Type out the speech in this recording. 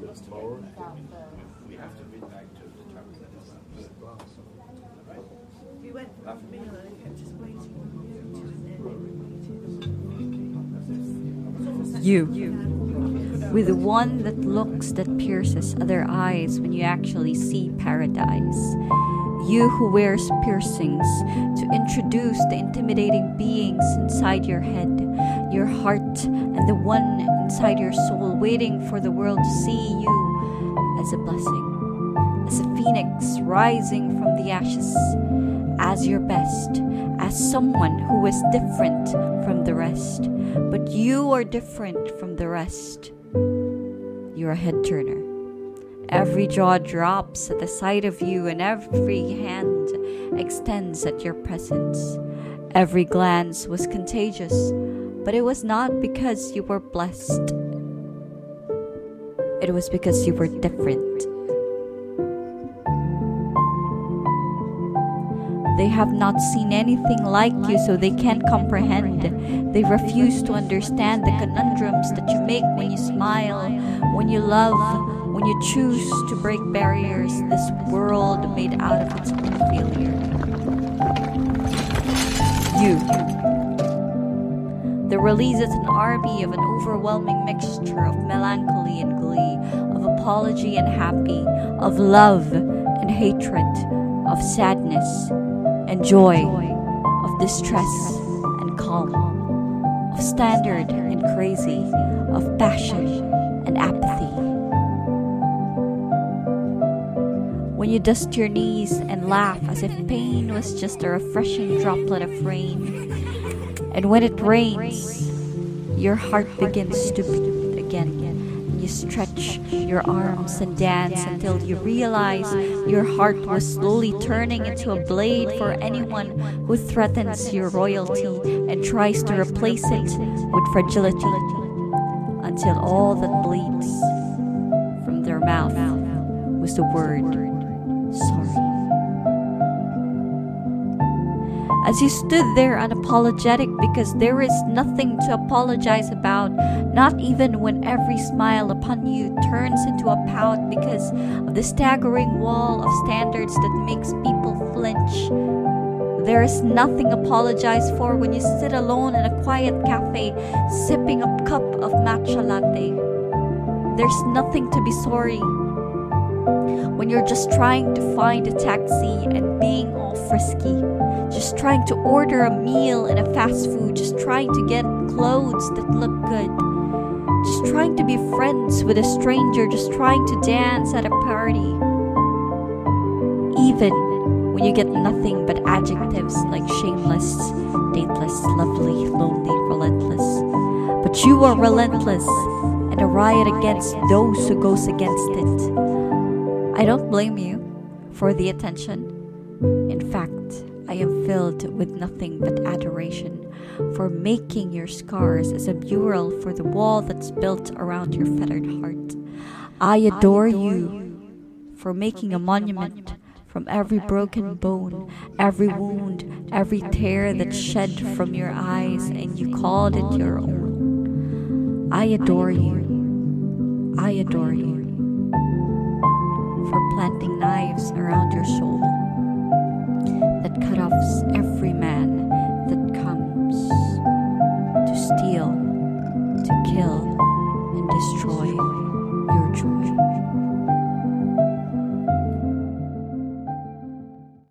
the. We have to read back to the top. We went for a meal and I kept just waiting you You. With the one that looks that pierces other eyes when you actually see paradise. You who wears piercings to introduce the intimidating beings inside your head, your heart, and the one inside your soul waiting for the world to see you as a blessing, as a phoenix rising from the ashes, as your best, as someone who is different from the rest. But you are different from the rest. You're a head turner. Every jaw drops at the sight of you, and every hand extends at your presence. Every glance was contagious, but it was not because you were blessed. It was because you were different. They have not seen anything like you, so they can't comprehend. They refuse to understand the conundrums that you make when you smile, when you love, when you choose to break barriers this world made out of its own failure. You. The release is an army of an overwhelming mixture of melancholy and glee, of apology and happy, of love and hatred, of sadness and joy, of distress and calm, of standard and crazy, of passion and apathy. When you dust your knees and laugh as if pain was just a refreshing droplet of rain, and when it rains, your heart begins to beat again. You stretch your arms and dance until you realize your heart was slowly turning into a blade for anyone who threatens your royalty and tries to replace it with fragility until all that bleeds from their mouth was the word sorry. As you stood there unapologetic because there is nothing to apologize about, not even when every smile upon you turns into a pout because of the staggering wall of standards that makes people flinch. There is nothing to apologize for when you sit alone in a quiet cafe sipping a cup of matcha latte. There's nothing to be sorry when you're just trying to find a taxi and being all frisky, just trying to order a meal in a fast food, just trying to get clothes that look good, just trying to be friends with a stranger, just trying to dance at a party. Even when you get nothing but adjectives like shameless, dateless, lovely, lonely, relentless. But you are relentless and a riot against those who goes against it. I don't blame you for the attention. In fact, I am filled with nothing but adoration for making your scars as a mural for the wall that's built around your fettered heart. I adore you for making a monument from every broken bone, every wound, every tear that shed from your eyes, and you called it your own. I adore you. I adore you for planting knives around your soul